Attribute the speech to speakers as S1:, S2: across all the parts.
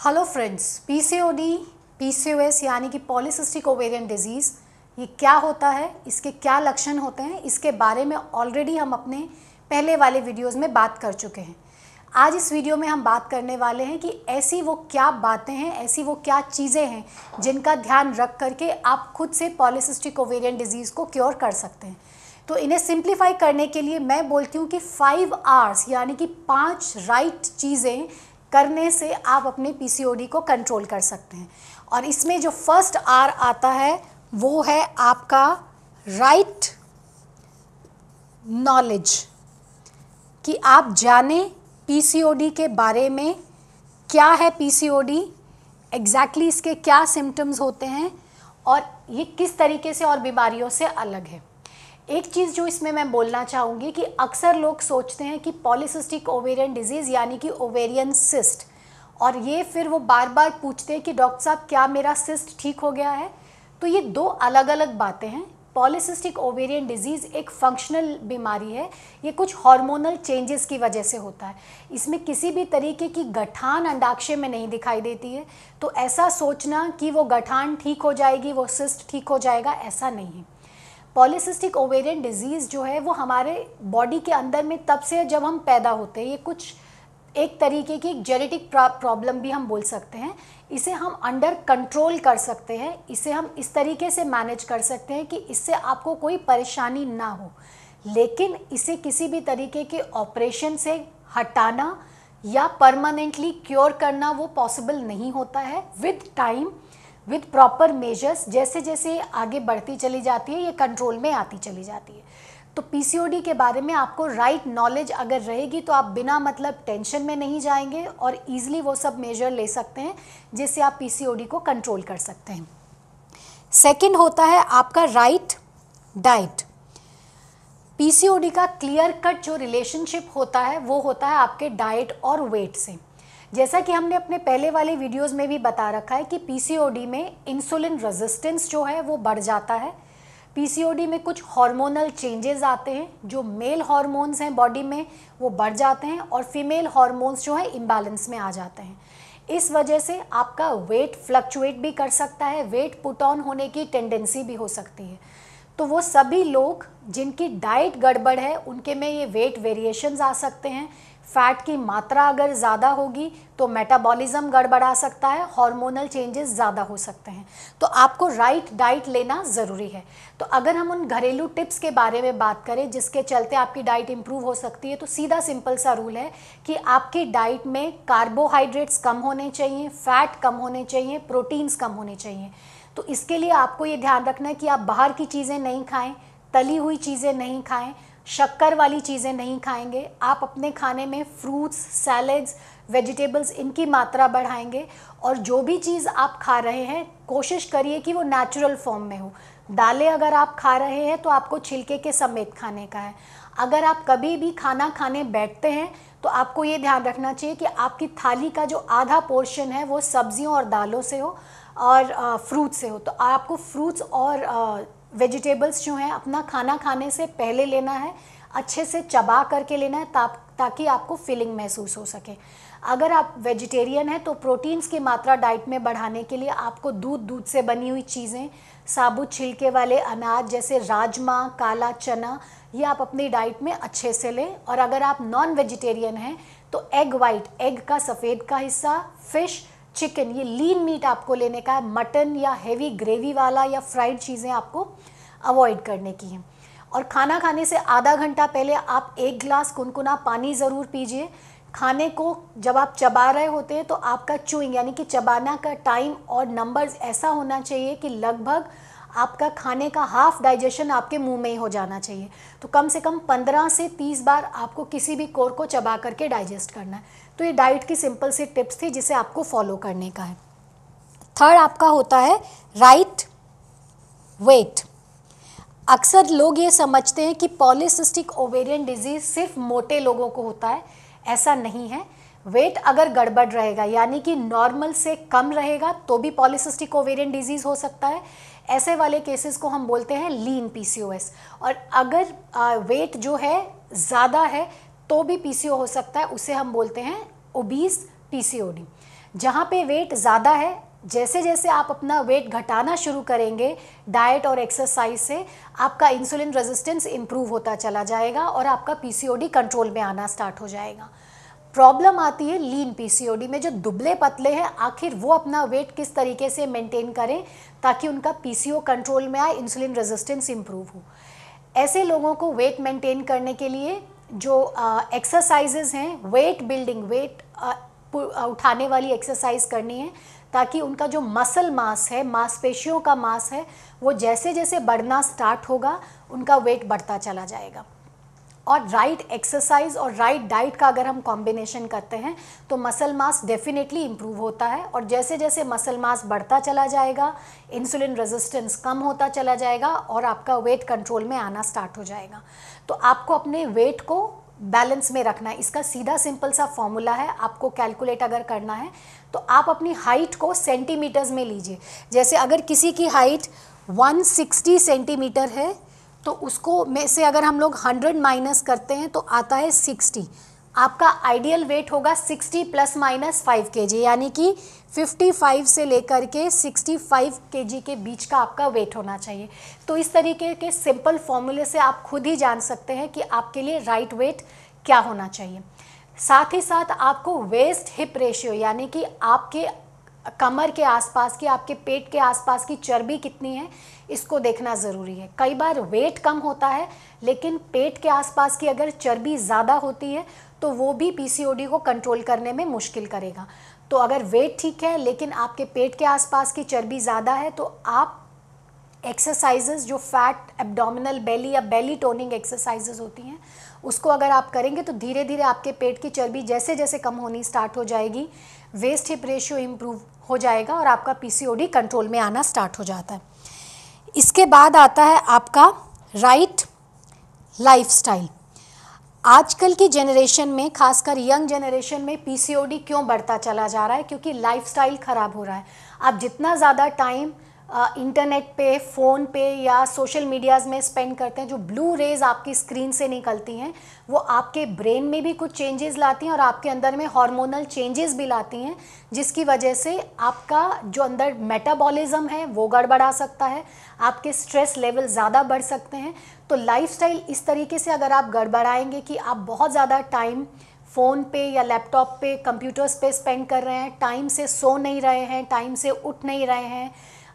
S1: Hello friends PCOD PCOS यानी कि polycystic ovarian disease ये क्या होता है, इसके क्या लक्षण होते हैं, इसके बारे में ऑलरेडी हम अपने पहले वाले वीडियोस में बात कर चुके हैं। आज इस वीडियो में हम बात करने वाले हैं कि ऐसी वो क्या बातें हैं, ऐसी वो क्या चीज़ें हैं, जिनका ध्यान रख करके आप खुद से पॉलीसिस्टिक ओवेरियन डिज़ीज़ को क्योर कर सकते हैं। तो इन्हें सिंप्लीफाई करने के लिए मैं बोलती हूँ कि फाइव आर्स यानी कि पाँच राइट चीज़ें करने से आप अपने पीसीओडी को कंट्रोल कर सकते हैं। और इसमें जो फ़र्स्ट आर आता है, वो है आपका राइट नॉलेज कि आप जाने पीसीओडी के बारे में क्या है पीसीओडी एग्जैक्टली इसके क्या सिम्टम्स होते हैं, और ये किस तरीके से और बीमारियों से अलग है। एक चीज़ जो इसमें मैं बोलना चाहूँगी कि अक्सर लोग सोचते हैं कि पॉलिसिस्टिक ओवेरियन डिज़ीज़ यानी कि ओवेरियन सिस्ट और ये फिर वो बार बार पूछते हैं कि डॉक्टर साहब, क्या मेरा सिस्ट ठीक हो गया है? तो ये दो अलग अलग बातें हैं। पॉलिसिस्टिक ओवेरियन डिज़ीज़ एक फंक्शनल बीमारी है। ये कुछ हार्मोनल चेंजेस की वजह से होता है। इसमें किसी भी तरीके की गठान अंडाक्षय में नहीं दिखाई देती है। तो ऐसा सोचना कि वो गठान ठीक हो जाएगी, वो सिस्ट ठीक हो जाएगा, ऐसा नहीं है। पॉलीसिस्टिक ओवेरियन डिज़ीज़ जो है, वो हमारे बॉडी के अंदर में तब से जब हम पैदा होते हैं, ये कुछ एक तरीके की जेनेटिक प्रॉब्लम भी हम बोल सकते हैं। इसे हम अंडर कंट्रोल कर सकते हैं, इसे हम इस तरीके से मैनेज कर सकते हैं कि इससे आपको कोई परेशानी ना हो। लेकिन इसे किसी भी तरीके के ऑपरेशन से हटाना या परमानेंटली क्योर करना वो पॉसिबल नहीं होता है। With time with proper measures जैसे जैसे आगे बढ़ती चली जाती है, ये कंट्रोल में आती चली जाती है। तो पीसीओडी के बारे में आपको राइट right नॉलेज अगर रहेगी तो आप बिना मतलब टेंशन में नहीं जाएँगे और ईजिली वो सब मेजर ले सकते हैं, जिससे आप पीसीओडी को कंट्रोल कर सकते हैं। सेकंड होता है आपका राइट डाइट पीसीओडी का क्लियर कट जो रिलेशनशिप होता है, वो होता है आपके डाइट और वेट से। जैसा कि हमने अपने पहले वाले वीडियोस में भी बता रखा है कि पीसीओडी में इंसुलिन रेजिस्टेंस जो है वो बढ़ जाता है। पीसीओडी में कुछ हार्मोनल चेंजेस आते हैं, जो मेल हार्मोन्स हैं बॉडी में, वो बढ़ जाते हैं और फीमेल हार्मोन्स जो है इम्बैलेंस में आ जाते हैं। इस वजह से आपका वेट फ्लक्चुएट भी कर सकता है वेट पुट ऑन होने की टेंडेंसी भी हो सकती है। तो वो सभी लोग जिनकी डाइट गड़बड़ है, उनके में ये वेट वेरिएशंस आ सकते हैं। फैट की मात्रा अगर ज़्यादा होगी तो मेटाबॉलिज्म गड़बड़ा सकता है हार्मोनल चेंजेस ज़्यादा हो सकते हैं। तो आपको राइट डाइट लेना ज़रूरी है। तो अगर हम उन घरेलू टिप्स के बारे में बात करें, जिसके चलते आपकी डाइट इम्प्रूव हो सकती है तो सीधा सिंपल सा रूल है कि आपकी डाइट में कार्बोहाइड्रेट्स कम होने चाहिए फैट कम होने चाहिए प्रोटीन्स कम होने चाहिए। तो इसके लिए आपको ये ध्यान रखना है कि आप बाहर की चीज़ें नहीं खाएँ, तली हुई चीज़ें नहीं खाएँ शक्कर वाली चीज़ें नहीं खाएँगे। आप अपने खाने में फ्रूट्स सैलड्स वेजिटेबल्स इनकी मात्रा बढ़ाएँगे और जो भी चीज़ आप खा रहे हैं, कोशिश करिए कि वो नेचुरल फॉर्म में हो। दालें अगर आप खा रहे हैं तो आपको छिलके के समेत खाने का है। अगर आप कभी भी खाना खाने बैठते हैं तो आपको ये ध्यान रखना चाहिए कि आपकी थाली का जो आधा पोर्शन है, वो सब्जियों और दालों से हो और फ्रूट से हो। तो आपको फ्रूट्स और वेजिटेबल्स जो हैं, अपना खाना खाने से पहले लेना है, अच्छे से चबा करके लेना है ताकि आपको फीलिंग महसूस हो सके। अगर आप वेजिटेरियन हैं तो प्रोटीन्स की मात्रा डाइट में बढ़ाने के लिए आपको दूध दूध से बनी हुई चीज़ें, साबुत छिलके वाले अनाज जैसे राजमा, काला चना, ये आप अपनी डाइट में अच्छे से लें। और अगर आप नॉन वेजिटेरियन हैं तो एग वाइट एग का सफ़ेद का हिस्सा, फ़िश चिकन, ये लीन मीट आपको लेने का है मटन या हेवी ग्रेवी वाला या फ्राइड चीज़ें आपको अवॉइड करने की हैं। और खाना खाने से आधा घंटा पहले आप एक गिलास कुनकुना पानी ज़रूर पीजिए। खाने को जब आप चबा रहे होते हैं तो आपका चुइंग यानी कि चबाना का टाइम और नंबर्स ऐसा होना चाहिए कि लगभग आपका खाने का हाफ़ डाइजेशन आपके मुँह में ही हो जाना चाहिए। तो कम से कम 15 से 30 बार आपको किसी भी कोर को चबा करके डाइजेस्ट करना है। तो ये डाइट की सिंपल सी टिप्स थी जिसे आपको फॉलो करने का है। थर्ड आपका होता है राइट वेट अक्सर लोग ये समझते हैं कि पॉलिसिस्टिक ओवेरियन डिज़ीज़ सिर्फ़ मोटे लोगों को होता है, ऐसा नहीं है। वेट अगर गड़बड़ रहेगा, यानी कि नॉर्मल से कम रहेगा तो भी पॉलिसिस्टिक ओवेरियन डिज़ीज़ हो सकता है। ऐसे वाले केसेस को हम बोलते हैं लीन पीसीओएस और अगर वेट जो है, ज़्यादा है तो भी पीसीओ हो सकता है, उसे हम बोलते हैं ओबीस पीसीओडी जहाँ पे वेट ज़्यादा है जैसे जैसे आप अपना वेट घटाना शुरू करेंगे डाइट और एक्सरसाइज से, आपका इंसुलिन रेजिस्टेंस इम्प्रूव होता चला जाएगा और आपका पीसीओडी कंट्रोल में आना स्टार्ट हो जाएगा। प्रॉब्लम आती है लीन पीसीओडी में, जो दुबले पतले हैं, आखिर वो अपना वेट किस तरीके से मेंटेन करें, ताकि उनका पीसीओ कंट्रोल में आए इंसुलिन रेजिस्टेंस इम्प्रूव हो। ऐसे लोगों को वेट मेंटेन करने के लिए जो एक्सरसाइजेज हैं वेट बिल्डिंग वेट उठाने वाली एक्सरसाइज करनी है, ताकि उनका जो मसल मास है मांसपेशियों का मास है, वो जैसे जैसे बढ़ना स्टार्ट होगा, उनका वेट बढ़ता चला जाएगा। और राइट एक्सरसाइज और राइट डाइट का अगर हम कॉम्बिनेशन करते हैं तो मसल मास डेफिनेटली इम्प्रूव होता है। और जैसे जैसे मसल मास बढ़ता चला जाएगा इंसुलिन रेजिस्टेंस कम होता चला जाएगा और आपका वेट कंट्रोल में आना स्टार्ट हो जाएगा। तो आपको अपने वेट को बैलेंस में रखना है। इसका सीधा सिंपल सा फॉर्मूला है। आपको कैलकुलेट अगर करना है तो आप अपनी हाइट को सेंटीमीटर्स में लीजिए। जैसे अगर किसी की हाइट 160 सेंटीमीटर है तो उसको में से अगर हम लोग 100 माइनस करते हैं तो आता है 60 आपका आइडियल वेट होगा 60 प्लस माइनस 5 के जी यानी कि 55 से लेकर के 65 के जी के बीच का आपका वेट होना चाहिए। तो इस तरीके के सिंपल फॉर्मूले से आप खुद ही जान सकते हैं कि आपके लिए राइट वेट क्या होना चाहिए। साथ ही साथ आपको वेस्ट हिप रेशियो, यानी कि आपके कमर के आसपास की, आपके पेट के आसपास की चर्बी कितनी है, इसको देखना ज़रूरी है। कई बार वेट कम होता है, लेकिन पेट के आसपास की अगर चर्बी ज़्यादा होती है तो वो भी पीसीओडी को कंट्रोल करने में मुश्किल करेगा। तो अगर वेट ठीक है, लेकिन आपके पेट के आसपास की चर्बी ज़्यादा है तो आप एक्सरसाइजेज जो फैट एब्डोमिनल बेली या बेली टोनिंग एक्सरसाइजेज होती हैं, उसको अगर आप करेंगे तो धीरे धीरे आपके पेट की चर्बी जैसे जैसे कम होनी स्टार्ट हो जाएगी। वेस्ट हिप रेशियो इम्प्रूव हो जाएगा और आपका पीसीओडी कंट्रोल में आना स्टार्ट हो जाता है। इसके बाद आता है आपका राइट लाइफस्टाइल आजकल की जेनरेशन में, खासकर यंग जेनरेशन में पीसीओडी क्यों बढ़ता चला जा रहा है? क्योंकि लाइफस्टाइल ख़राब हो रहा है। आप जितना ज़्यादा टाइम इंटरनेट पे फ़ोन पे या सोशल मीडियाज़ में स्पेंड करते हैं, जो ब्लू रेज़ आपकी स्क्रीन से निकलती हैं, वो आपके ब्रेन में भी कुछ चेंजेस लाती हैं और आपके अंदर में हार्मोनल चेंजेस भी लाती हैं, जिसकी वजह से आपका जो अंदर मेटाबॉलिज्म है, वो गड़बड़ा सकता है, आपके स्ट्रेस लेवल ज़्यादा बढ़ सकते हैं। तो लाइफस्टाइल इस तरीके से अगर आप गड़बड़ाएँगे कि आप बहुत ज़्यादा टाइम फ़ोन पे या लैपटॉप पे कंप्यूटर्स पे स्पेंड कर रहे हैं टाइम से सो नहीं रहे हैं टाइम से उठ नहीं रहे हैं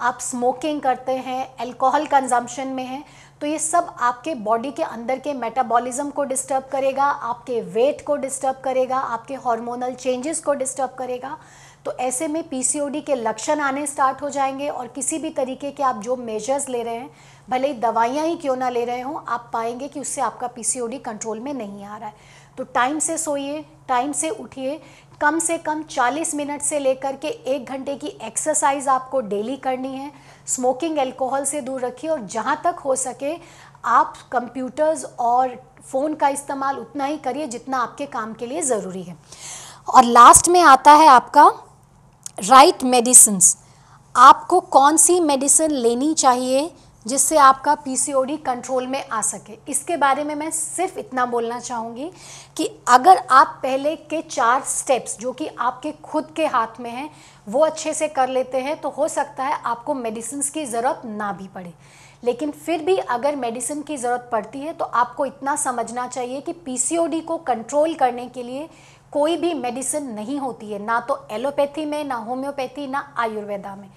S1: आप स्मोकिंग करते हैं अल्कोहल कंजम्पशन में हैं तो ये सब आपके बॉडी के अंदर के मेटाबॉलिज्म को डिस्टर्ब करेगा, आपके वेट को डिस्टर्ब करेगा, आपके हार्मोनल चेंजेस को डिस्टर्ब करेगा। तो ऐसे में पीसीओडी के लक्षण आने स्टार्ट हो जाएँगे और किसी भी तरीके के आप जो मेजर्स ले रहे हैं, भले ही दवाइयाँ ही क्यों ना ले रहे हों, आप पाएँगे कि उससे आपका पीसीओडी कंट्रोल में नहीं आ रहा है। तो टाइम से सोइए टाइम से उठिए कम से कम 40 मिनट से लेकर के एक घंटे की एक्सरसाइज आपको डेली करनी है। स्मोकिंग एल्कोहल से दूर रखिए और जहाँ तक हो सके आप कंप्यूटर्स और फ़ोन का इस्तेमाल उतना ही करिए जितना आपके काम के लिए ज़रूरी है। और लास्ट में आता है आपका राइट मेडिसिन्स आपको कौन सी मेडिसिन लेनी चाहिए जिससे आपका पीसीओडी कंट्रोल में आ सके। इसके बारे में मैं सिर्फ़ इतना बोलना चाहूँगी कि अगर आप पहले के चार स्टेप्स जो कि आपके खुद के हाथ में हैं, वो अच्छे से कर लेते हैं तो हो सकता है आपको मेडिसिन की ज़रूरत ना भी पड़े। लेकिन फिर भी अगर मेडिसिन की ज़रूरत पड़ती है तो आपको इतना समझना चाहिए कि पीसीओडी को कंट्रोल करने के लिए कोई भी मेडिसिन नहीं होती है। ना तो एलोपैथी में, ना होम्योपैथी ना आयुर्वेदा में।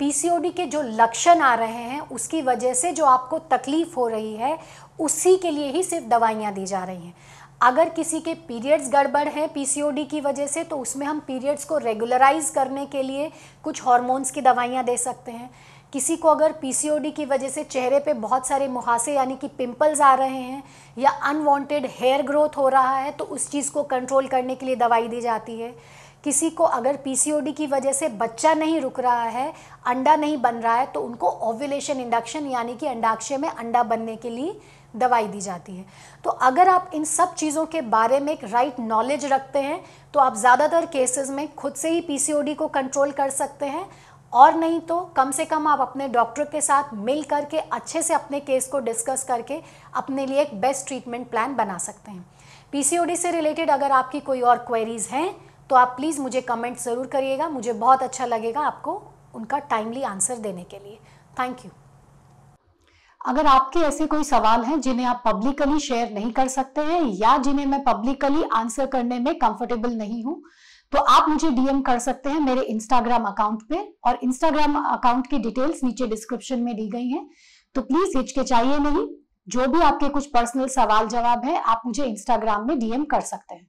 S1: पीसीओडी के जो लक्षण आ रहे हैं, उसकी वजह से जो आपको तकलीफ़ हो रही है, उसी के लिए ही सिर्फ़ दवाइयाँ दी जा रही हैं। अगर किसी के पीरियड्स गड़बड़ हैं पीसीओडी की वजह से तो उसमें हम पीरियड्स को रेगुलराइज करने के लिए कुछ हॉर्मोन्स की दवाइयाँ दे सकते हैं। किसी को अगर पीसीओडी की वजह से चेहरे पे बहुत सारे मुहासे, यानी कि पिंपल्स आ रहे हैं, या अनवांटेड हेयर ग्रोथ हो रहा है तो उस चीज़ को कंट्रोल करने के लिए दवाई दी जाती है। किसी को अगर पीसीओडी की वजह से बच्चा नहीं रुक रहा है, अंडा नहीं बन रहा है तो उनको ओव्यूलेशन इंडक्शन यानी कि अंडाक्षय में अंडा बनने के लिए दवाई दी जाती है। तो अगर आप इन सब चीज़ों के बारे में एक राइट नॉलेज रखते हैं तो आप ज़्यादातर केसेस में खुद से ही पीसीओडी को कंट्रोल कर सकते हैं, और नहीं तो कम से कम आप अपने डॉक्टर के साथ मिल करके अच्छे से अपने केस को डिस्कस करके अपने लिए एक बेस्ट ट्रीटमेंट प्लान बना सकते हैं। पीसीओडी से रिलेटेड अगर आपकी कोई और क्वेरीज हैं तो आप प्लीज़ मुझे कमेंट ज़रूर करिएगा। मुझे बहुत अच्छा लगेगा आपको उनका टाइमली आंसर देने के लिए। थैंक यू अगर आपके ऐसे कोई सवाल हैं जिन्हें आप पब्लिकली शेयर नहीं कर सकते हैं या जिन्हें मैं पब्लिकली आंसर करने में कंफर्टेबल नहीं हूँ तो आप मुझे डीएम कर सकते हैं मेरे इंस्टाग्राम अकाउंट पे और इंस्टाग्राम अकाउंट की डिटेल्स नीचे डिस्क्रिप्शन में दी गई हैं। तो प्लीज़ हिचकिचाइए नहीं। जो भी आपके कुछ पर्सनल सवाल जवाब है, आप मुझे इंस्टाग्राम में डीएम कर सकते हैं।